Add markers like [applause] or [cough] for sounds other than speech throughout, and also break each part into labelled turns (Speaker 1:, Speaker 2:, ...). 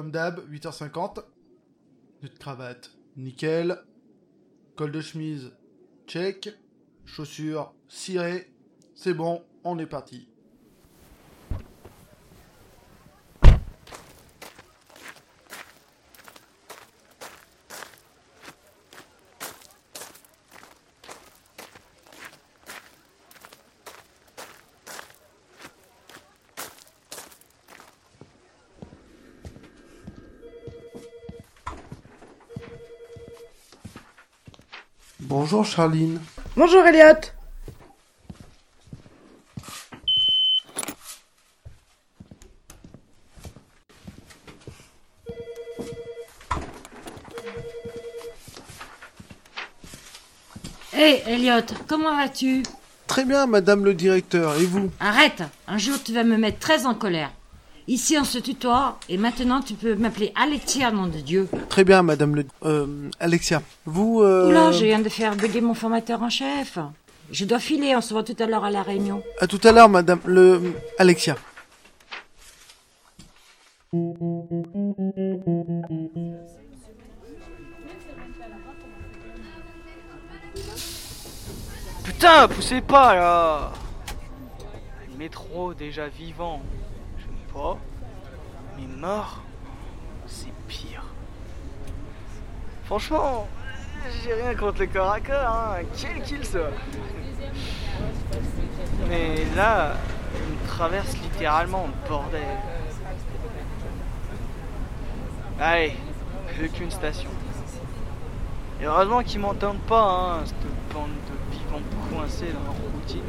Speaker 1: Comme d'hab, 8h50. de cravate, nickel. Col de chemise, check. Chaussures, cirées. C'est bon, on est parti. Bonjour Charline.
Speaker 2: Bonjour Elliot.
Speaker 3: Hé, Elliot, comment vas-tu?
Speaker 1: Très bien, madame le directeur, et vous?
Speaker 3: Arrête Un jour, tu vas me mettre très en colère. Ici, on se tutoie, et maintenant, tu peux m'appeler Alexia, nom de Dieu.
Speaker 1: Très bien, madame le... Euh, Alexia, vous... Euh...
Speaker 3: Oula, je viens de faire bugger mon formateur en chef. Je dois filer, on se voit tout à l'heure à la réunion.
Speaker 1: À tout à l'heure, madame le... Alexia.
Speaker 4: Putain, poussez pas là Le métro déjà vivant, pas. Mais mort, c'est pire. Franchement, j'ai rien contre le corps à corps, hein. Quel kill ça Mais là, il me traverse littéralement, bordel. Allez, plus qu'une station. Et heureusement qu'ils m'entendent pas, hein, cette bande de vivants coincés dans leur routine.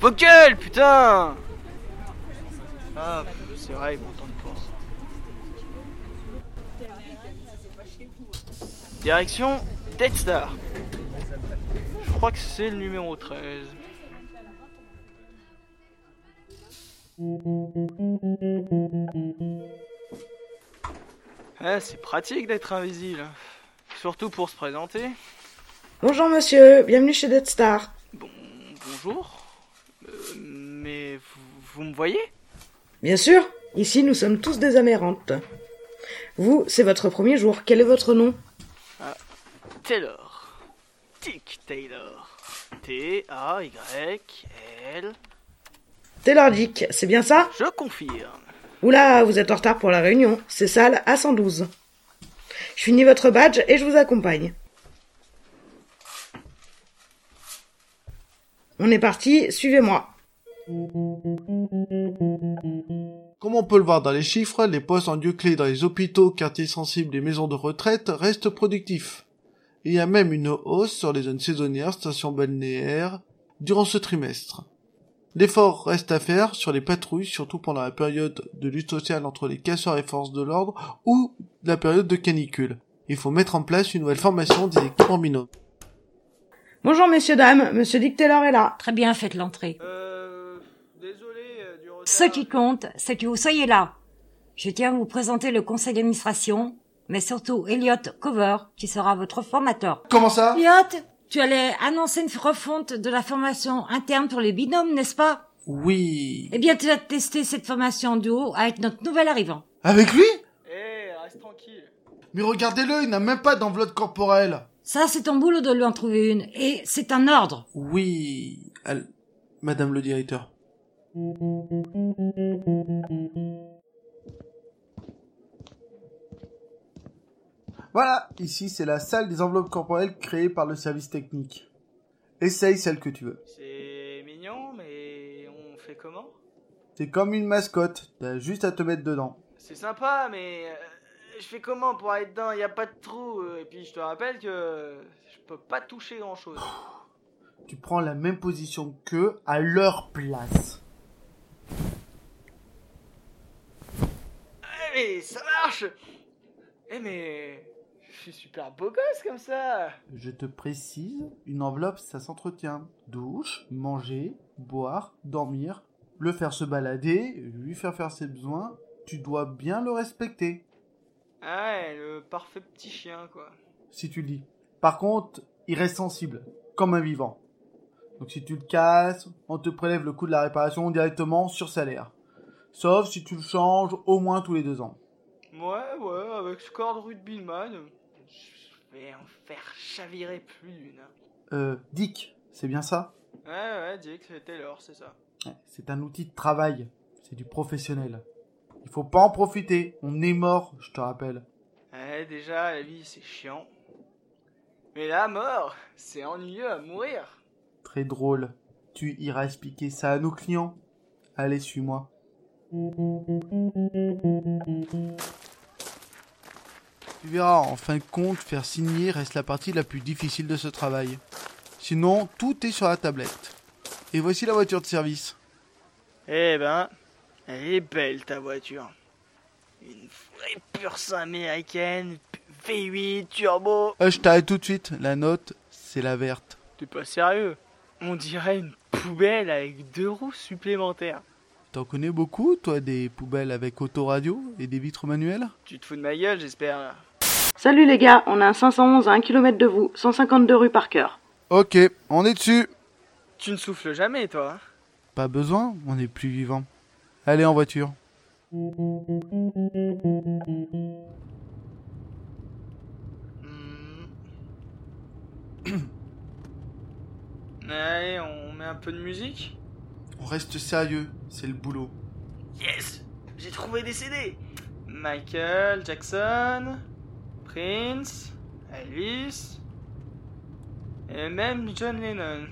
Speaker 4: Focal, putain Ah, c'est vrai, ils m'entendent pas. Direction Dead Star. Je crois que c'est le numéro 13. Eh, c'est pratique d'être invisible. Surtout pour se présenter.
Speaker 2: Bonjour monsieur, bienvenue chez Dead Star.
Speaker 4: Bon, bonjour. Vous, me voyez?
Speaker 2: Bien sûr, ici nous sommes tous des amérantes. Vous, c'est votre premier jour, quel est votre nom?
Speaker 4: Taylor. Dick Taylor. T-A-Y-L.
Speaker 2: Taylor Dick, c'est bien ça?
Speaker 4: Je confirme.
Speaker 2: Oula, vous êtes en retard pour la réunion, c'est salle A112. Je finis votre badge et je vous accompagne. On est parti, suivez-moi.
Speaker 1: Comme on peut le voir dans les chiffres, les postes en lieu clé dans les hôpitaux, quartiers sensibles et maisons de retraite restent productifs. Il y a même une hausse sur les zones saisonnières, stations balnéaires, durant ce trimestre. L'effort reste à faire sur les patrouilles, surtout pendant la période de lutte sociale entre les casseurs et forces de l'ordre ou la période de canicule. Il faut mettre en place une nouvelle formation des équipes en binôme.
Speaker 2: Bonjour messieurs, dames, monsieur Dick Taylor est là.
Speaker 3: Très bien, faites l'entrée.
Speaker 4: Euh. Désolé euh, du retard.
Speaker 3: Ce qui compte, c'est que vous soyez là. Je tiens à vous présenter le conseil d'administration, mais surtout Elliot Cover, qui sera votre formateur.
Speaker 1: Comment ça?
Speaker 3: Elliot, tu allais annoncer une refonte de la formation interne pour les binômes, n'est-ce pas?
Speaker 1: Oui.
Speaker 3: Eh bien, tu vas tester cette formation en duo avec notre nouvel arrivant.
Speaker 1: Avec lui?
Speaker 4: Eh, reste tranquille.
Speaker 1: Mais regardez-le, il n'a même pas d'enveloppe corporelle.
Speaker 3: Ça, c'est ton boulot de lui en trouver une, et c'est un ordre.
Speaker 1: Oui. Madame le directeur. Voilà, ici c'est la salle des enveloppes corporelles créée par le service technique. Essaye celle que tu veux.
Speaker 4: C'est mignon, mais on fait comment?
Speaker 1: C'est comme une mascotte, t'as juste à te mettre dedans.
Speaker 4: C'est sympa, mais euh, je fais comment pour aller dedans? Il y a pas de trou. euh, Et puis je te rappelle que je peux pas toucher grand chose.
Speaker 1: Tu prends la même position qu'eux à leur place.
Speaker 4: Ça marche Eh mais je suis super beau gosse comme ça
Speaker 1: Je te précise, une enveloppe ça s'entretient. Douche, manger, boire, dormir, le faire se balader, lui faire faire ses besoins, tu dois bien le respecter,
Speaker 4: Ah ouais, le parfait petit chien quoi.
Speaker 1: si tu le dis. Par contre, il reste sensible, comme un vivant. Donc si tu le casses, on te prélève le coût de la réparation directement sur salaire. Sauf si tu le changes au moins tous les deux ans.
Speaker 4: Ouais, ouais, avec ce corps de rugbyman, je vais en faire chavirer plus d'une.
Speaker 1: Euh, Dick, c'est bien ça?
Speaker 4: Ouais, ouais, Dick, c'était l'or, c'est ça.
Speaker 1: Ouais, C'est un outil de travail. C'est du professionnel. Il faut pas en profiter. On est mort, je te rappelle.
Speaker 4: Ouais, déjà, la vie, c'est chiant. Mais la mort, c'est ennuyeux à mourir.
Speaker 1: Très drôle. Tu iras expliquer ça à nos clients. Allez, suis-moi. Tu verras, en fin de compte, faire signer reste la partie la plus difficile de ce travail. Sinon, tout est sur la tablette. Et voici la voiture de service.
Speaker 4: Eh ben, elle est belle ta voiture. Une vraie pure sang américaine, V8, turbo.
Speaker 1: Euh, je t'arrête tout de suite. La note, c'est la verte.
Speaker 4: T'es pas sérieux? On dirait une poubelle avec deux roues supplémentaires.
Speaker 1: T'en connais beaucoup, toi, des poubelles avec autoradio et des vitres manuelles?
Speaker 4: Tu te fous de ma gueule, j'espère.
Speaker 2: Salut les gars, on a un 511 à 1 km de vous, 152 rue Parker.
Speaker 1: Ok, on est dessus.
Speaker 4: Tu ne souffles jamais, toi. hein?
Speaker 1: Pas besoin, on est plus vivant. Allez en voiture.
Speaker 4: Hmm. [coughs] Allez, on met un peu de musique?
Speaker 1: On reste sérieux, c'est le boulot.
Speaker 4: Yes J'ai trouvé des CD Michael Jackson, Prince, Elvis, et même John Lennon.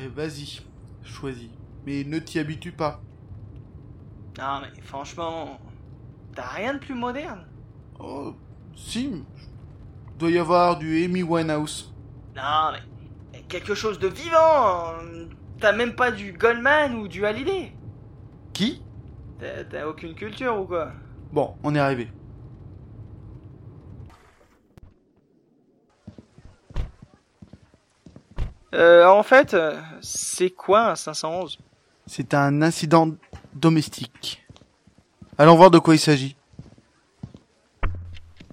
Speaker 1: Eh vas-y, choisis. Mais ne t'y habitue pas.
Speaker 4: Non mais franchement, t'as rien de plus moderne
Speaker 1: Oh, si. Doit y avoir du Amy Winehouse.
Speaker 4: Non mais quelque chose de vivant T'as même pas du Goldman ou du Hallyday
Speaker 1: Qui?
Speaker 4: T'as aucune culture ou quoi?
Speaker 1: Bon, on est arrivé.
Speaker 4: Euh, en fait, euh, c'est quoi un 511
Speaker 1: C'est un incident domestique. Allons voir de quoi il s'agit.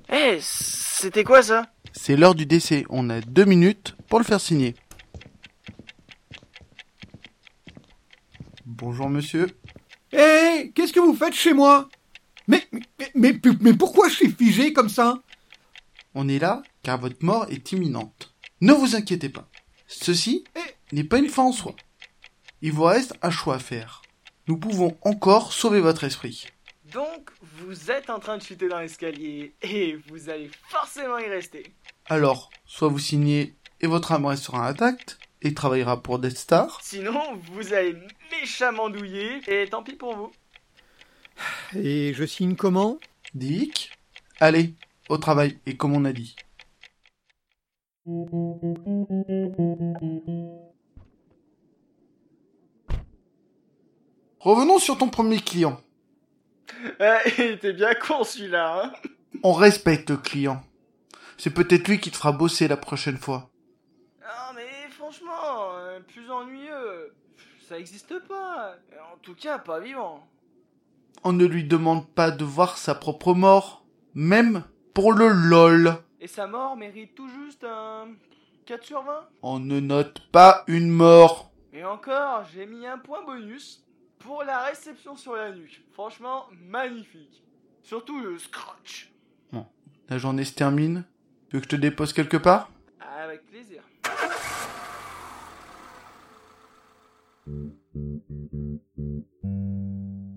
Speaker 4: Eh, c'était quoi ça?
Speaker 1: C'est l'heure du décès. On a deux minutes pour le faire signer. Bonjour monsieur.
Speaker 5: Hé, qu'est-ce que vous faites chez moi? Mais, mais, mais, mais pourquoi je suis figé comme ça?
Speaker 1: On est là car votre mort est imminente. Ne vous inquiétez pas. Ceci n'est pas une fin en soi. Il vous reste un choix à faire. Nous pouvons encore sauver votre esprit.
Speaker 4: Donc, vous êtes en train de chuter dans l'escalier et vous allez forcément y rester.
Speaker 1: Alors, soit vous signez et votre âme restera intacte et travaillera pour Death Star,
Speaker 4: Sinon, vous allez méchamment douiller et tant pis pour vous.
Speaker 5: Et je signe comment?
Speaker 1: Dick. Allez, au travail, et comme on a dit. Revenons sur ton premier client.
Speaker 4: Euh, [laughs] il était bien con celui-là, hein
Speaker 1: On respecte le client. C'est peut-être lui qui te fera bosser la prochaine fois.
Speaker 4: Mais franchement, euh, plus ennuyeux, ça existe pas. En tout cas, pas vivant.
Speaker 1: On ne lui demande pas de voir sa propre mort, même pour le lol.
Speaker 4: Et sa mort mérite tout juste un 4 sur 20.
Speaker 1: On ne note pas une mort.
Speaker 4: Et encore, j'ai mis un point bonus pour la réception sur la nuque. Franchement, magnifique. Surtout le scratch.
Speaker 1: La journée se termine. Tu veux que je te dépose quelque part?
Speaker 4: Avec plaisir. Thank you.